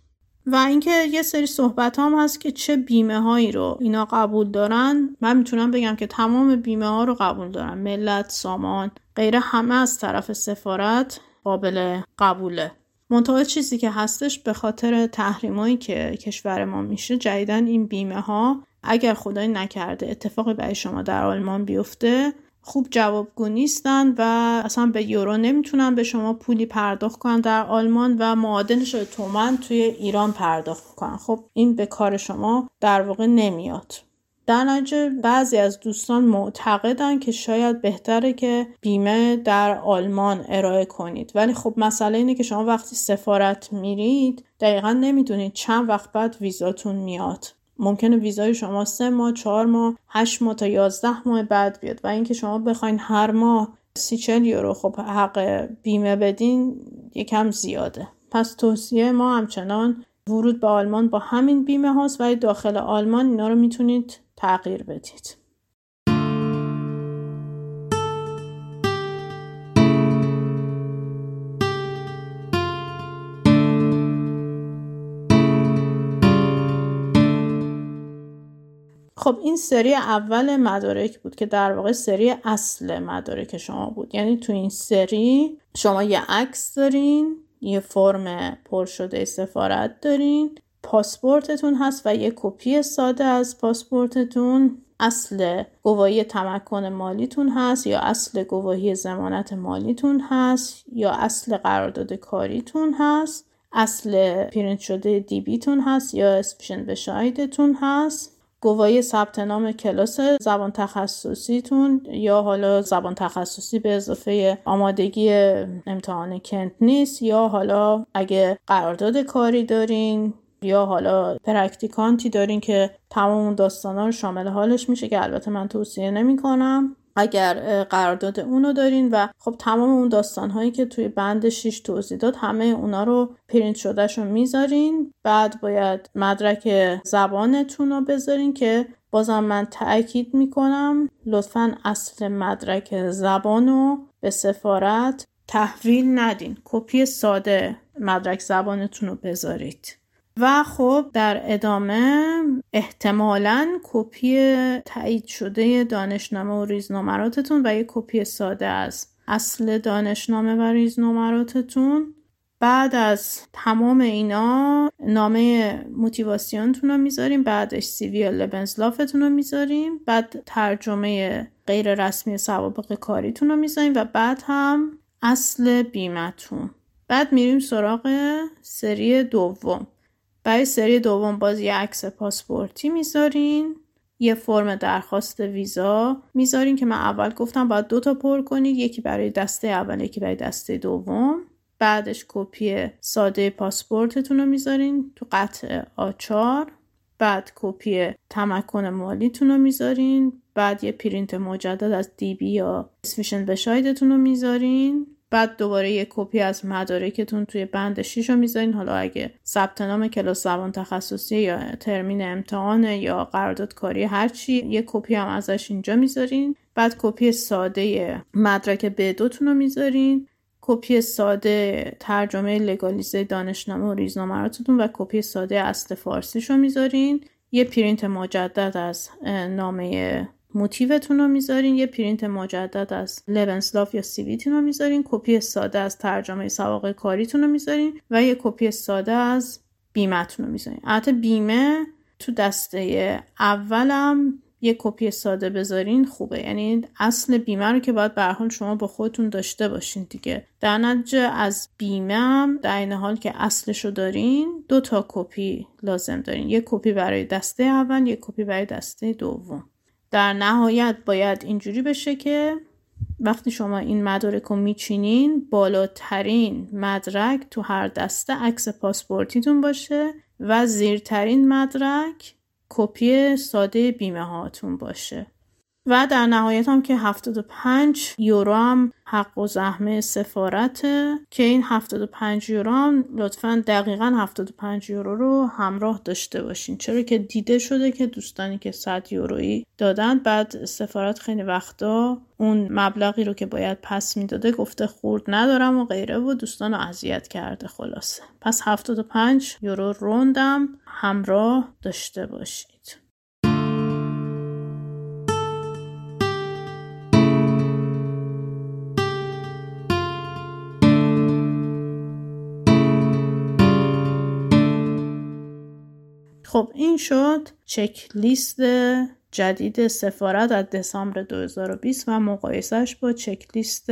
و اینکه یه سری صحبت هم هست که چه بیمه هایی رو اینا قبول دارن من می‌تونم بگم که تمام بیمه ها رو قبول دارن ملت سامان غیره همه از طرف سفارت قابل قبوله. منتها چیزی که هستش به خاطر تحریمایی که کشور ما میشه جدیدن این بیمه ها اگر خدای نکرده اتفاقی برای شما در آلمان بیفته خوب جوابگو نیستن و اصلا به یورو نمی‌تونن به شما پولی پرداخت کنن در آلمان و معادلش رو تومن توی ایران پرداخت کنن. خب این به کار شما در واقع نمیاد. در نتیجه بعضی از دوستان معتقدن که شاید بهتره که بیمه در آلمان ارائه کنید. ولی خب مسئله اینه که شما وقتی سفارت میرید دقیقا نمی‌دونید چند وقت بعد ویزاتون میاد. ممکنه ویزای شما سه ماه چهار ماه هشت ماه تا یازده ماه بعد بیاد و اینکه شما بخواین هر ماه سی چل یورو خب حق بیمه بدین یکم زیاده. پس توصیه ما همچنان ورود به آلمان با همین بیمه هاست و داخل آلمان اینا رو می‌تونید تغییر بدید. خب این سری اول مدارک بود که در واقع سری اصل مدارک شما بود. یعنی تو این سری شما یه عکس دارین یه فرم پر شده سفارت دارین پاسپورتتون هست و یه کپی ساده از پاسپورتتون. اصل گواهی تمکن مالیتون هست یا اصل گواهی ضمانت مالیتون هست یا اصل قرارداد کاریتون هست اصل پرینت شده DB تون هست یا Zwischenbescheid تون هست. گواهی ثبت نام کلاس زبان تخصصیتون یا حالا زبان تخصصی به اضافه آمادگی امتحان Kenntnis یا حالا اگه قرارداد کاری دارین یا حالا Praktikant ی دارین که تمام داستان ها رو شامل حالش میشه که البته من توصیه نمی کنم اگر قرارداد اونو دارین و خب تمام اون داستان هایی که توی بند 6 توضیح داد همه اونا رو پرینت شدهش رو می‌ذارین. بعد باید مدرک زبانتون رو بذارین که بازم من تاکید می‌کنم لطفا اصل مدرک زبان رو به سفارت تحویل ندین. کپی ساده مدرک زبانتون رو بذارید. و خب در ادامه احتمالا کپی تایید شده دانشنامه و ریزنمراتتون و یک کپی ساده از اصل دانشنامه و ریزنمراتتون. بعد از تمام اینا نامه موتیواسیونتون رو می‌ذاریم بعدش سیوی یا لبنزلافتون رو می‌ذاریم بعد ترجمه غیر رسمی سوابق کاریتون رو می‌ذاریم و بعد هم اصل بیمتون بعد میریم سراغ سری دوم. برای سری دوم باز یه عکس پاسپورتی می‌ذارین. یه فرم درخواست ویزا می‌ذارین که من اول گفتم باید دوتا پر کنید یکی برای دسته اول یکی برای دسته دوم. بعدش کپی ساده پاسپورتتون رو می‌ذارین تو قطع آچار. بعد کپی تمکن مالیتون رو می‌ذارین. بعد یه پرینت مجدد از DB یا Zwischenbescheid تون رو می‌ذارین. بعد دوباره یه کپی از مدارکتون توی بند 6 رو می‌ذارین. حالا اگه ثبت نام کلاس زبان تخصصی یا Termin امتحان یا قرارداد کاری هرچی یه کپی هم ازش اینجا می‌ذارین. بعد کپی ساده مدرک B دوتون رو می‌ذارین. کپی ساده ترجمه لگالیزه دانشنامه و ریزنمراتتون و کپی ساده اصل فارسیش رو می‌ذارین. یه پرینت مجدد از نامه Motiv تون رو می‌ذارین یه پرینت مجدد از Lebenslauf یا CV تون رو می‌ذارین کپی ساده از ترجمه سوابق کاریتون رو می‌ذارین و یه کپی ساده از بیمتون رو می‌ذارین. البته بیمه تو دسته اولم یه کپی ساده بذارین خوبه. یعنی اصل بیمه رو که باید به شما با خودتون داشته باشین دیگه. در نتیجه از بیمه هم در این حال که اصلش رو دارین دو تا کپی لازم دارین. یه کپی برای دسته اول یه کپی برای دسته دوم. در نهایت باید اینجوری بشه که وقتی شما این مدارک رو میچینین بالاترین مدرک تو هر دسته عکس پاسپورتیتون باشه و زیرترین مدرک کپی ساده بیمه هاتون باشه. و در نهایت هم که 75 یورو هم حق‌الزحمه سفارته که این 75 یورو هم لطفا دقیقا 75 یورو رو همراه داشته باشین. چرا که دیده شده که دوستانی که 100 یورویی دادن بعد سفارت خیلی وقتا اون مبلغی رو که باید پس می‌داده گفته خورد ندارم و غیره و دوستان رو اذیت کرده خلاصه. پس 75 یورو روندم همراه داشته باشید. خب این شد چک لیست جدید سفارت از دسامبر 2020 و مقایسهش با چک لیست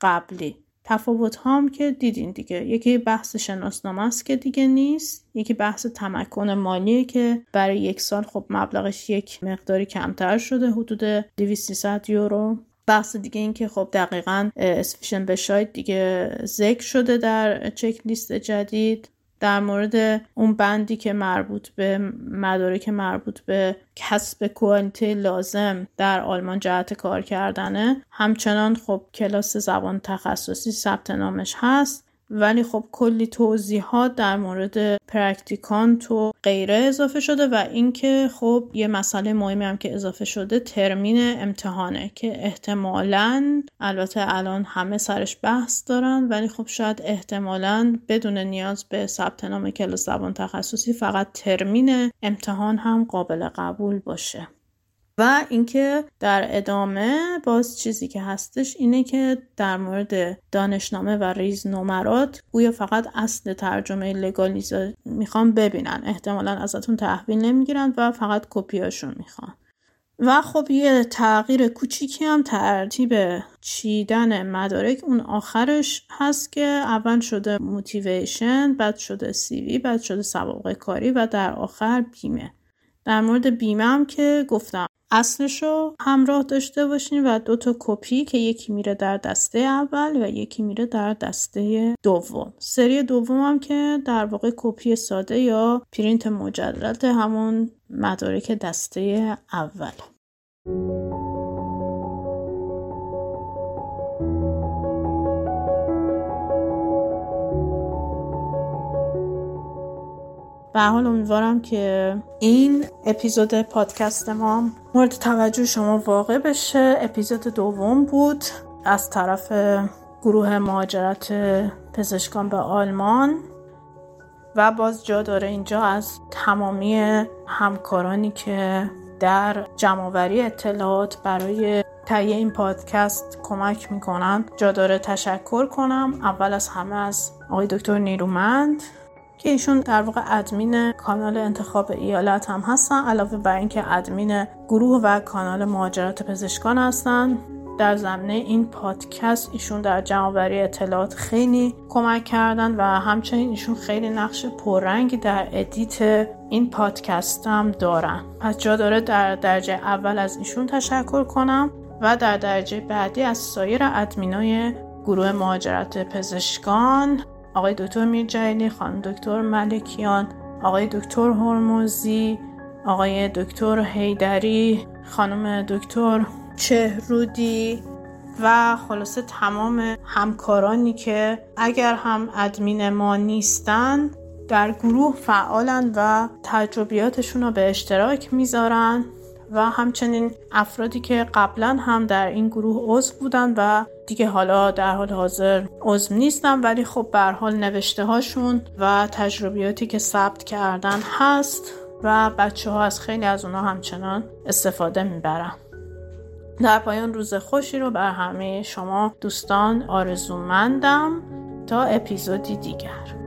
قبلی. تفاوت هم که دیدین دیگه. یکی بحث شناسنامه است که دیگه نیست یکی بحث تمکن مالیه که برای یک سال خب مبلغش یک مقداری کمتر شده حدود 200 یورو. بحث دیگه این که خب دقیقا Zwischenbescheid دیگه ذکر شده در چک لیست جدید. در مورد اون بندی که مربوط به مدارک مربوط به کسب کوانتی لازم در آلمان جهت کار کردنه. همچنان خب کلاس زبان تخصصی ثبت نامش هست. ولی خب کلی توضیحات در مورد Praktikant و غیره اضافه شده و اینکه خب یه مسئله مهمی هم که اضافه شده Termin امتحانه که احتمالا البته الان همه سرش بحث دارن ولی خب شاید احتمالا بدون نیاز به ثبت نام کلاس زبان تخصصی فقط Termin امتحان هم قابل قبول باشه. و اینکه در ادامه باز چیزی که هستش اینه که در مورد دانشنامه و ریز نمرات گویا فقط اصل ترجمه لگالیزا می‌خوان ببینن. احتمالا ازتون تحویل نمی‌گیرن و فقط کپیاشون می‌خوان. و خب یه تغییر کوچیکی هم ترتیب چیدن مدارک. اون آخرش هست که اول شده موتیویشن بعد شده سیوی بعد شده سوابق کاری و در آخر بیمه. در مورد بیمه هم که گفتم. اصلش رو همراه داشته باشین و دو تا کپی که یکی میره در دسته اول و یکی میره در دسته دوم. سری دوم هم که در واقع کپی ساده یا پرینت مجدد همون مدارک دسته اول. به حال امیدوارم که این اپیزود پادکست ما مورد توجه شما واقع بشه. اپیزود دوم بود از طرف گروه مهاجرت پزشکان به آلمان و باز جا داره اینجا از تمامی همکارانی که در جمعآوری اطلاعات برای تهیه این پادکست کمک می‌کنن جا داره تشکر کنم. اول از همه از آقای دکتر نیرومند. که ایشون در واقع ادمین کانال انتخاب ایالت هم هستن علاوه بر اینکه ادمین گروه و کانال مهاجرت پزشکان هستن. در زمینه این پادکست ایشون در جمعآوری اطلاعات خیلی کمک کردن و همچنین ایشون خیلی نقش پررنگی در edit این پادکست هم دارن. پس جا داره در درجه اول از ایشون تشکر کنم و در درجه بعدی از سایر ادمینای گروه مهاجرت پزشکان آقای دکتر میرجعلی خانم دکتر ملکیان آقای دکتر هرموزی آقای دکتر هیدری خانم دکتر چهرودی و خلاصه تمام همکارانی که اگر هم ادمین ما نیستن در گروه فعالن و تجربیاتشون رو به اشتراک می‌ذارن و همچنین افرادی که قبلا هم در این گروه عضو بودن و دیگه حالا در حال حاضر عضو نیستن ولی خب به حال نوشته هاشون و تجربیاتی که ثبت کردن هست و بچه ها از خیلی از اونا همچنان استفاده می‌برن در پایان روز خوشی رو بر همه شما دوستان آرزومندم تا اپیزودی دیگر.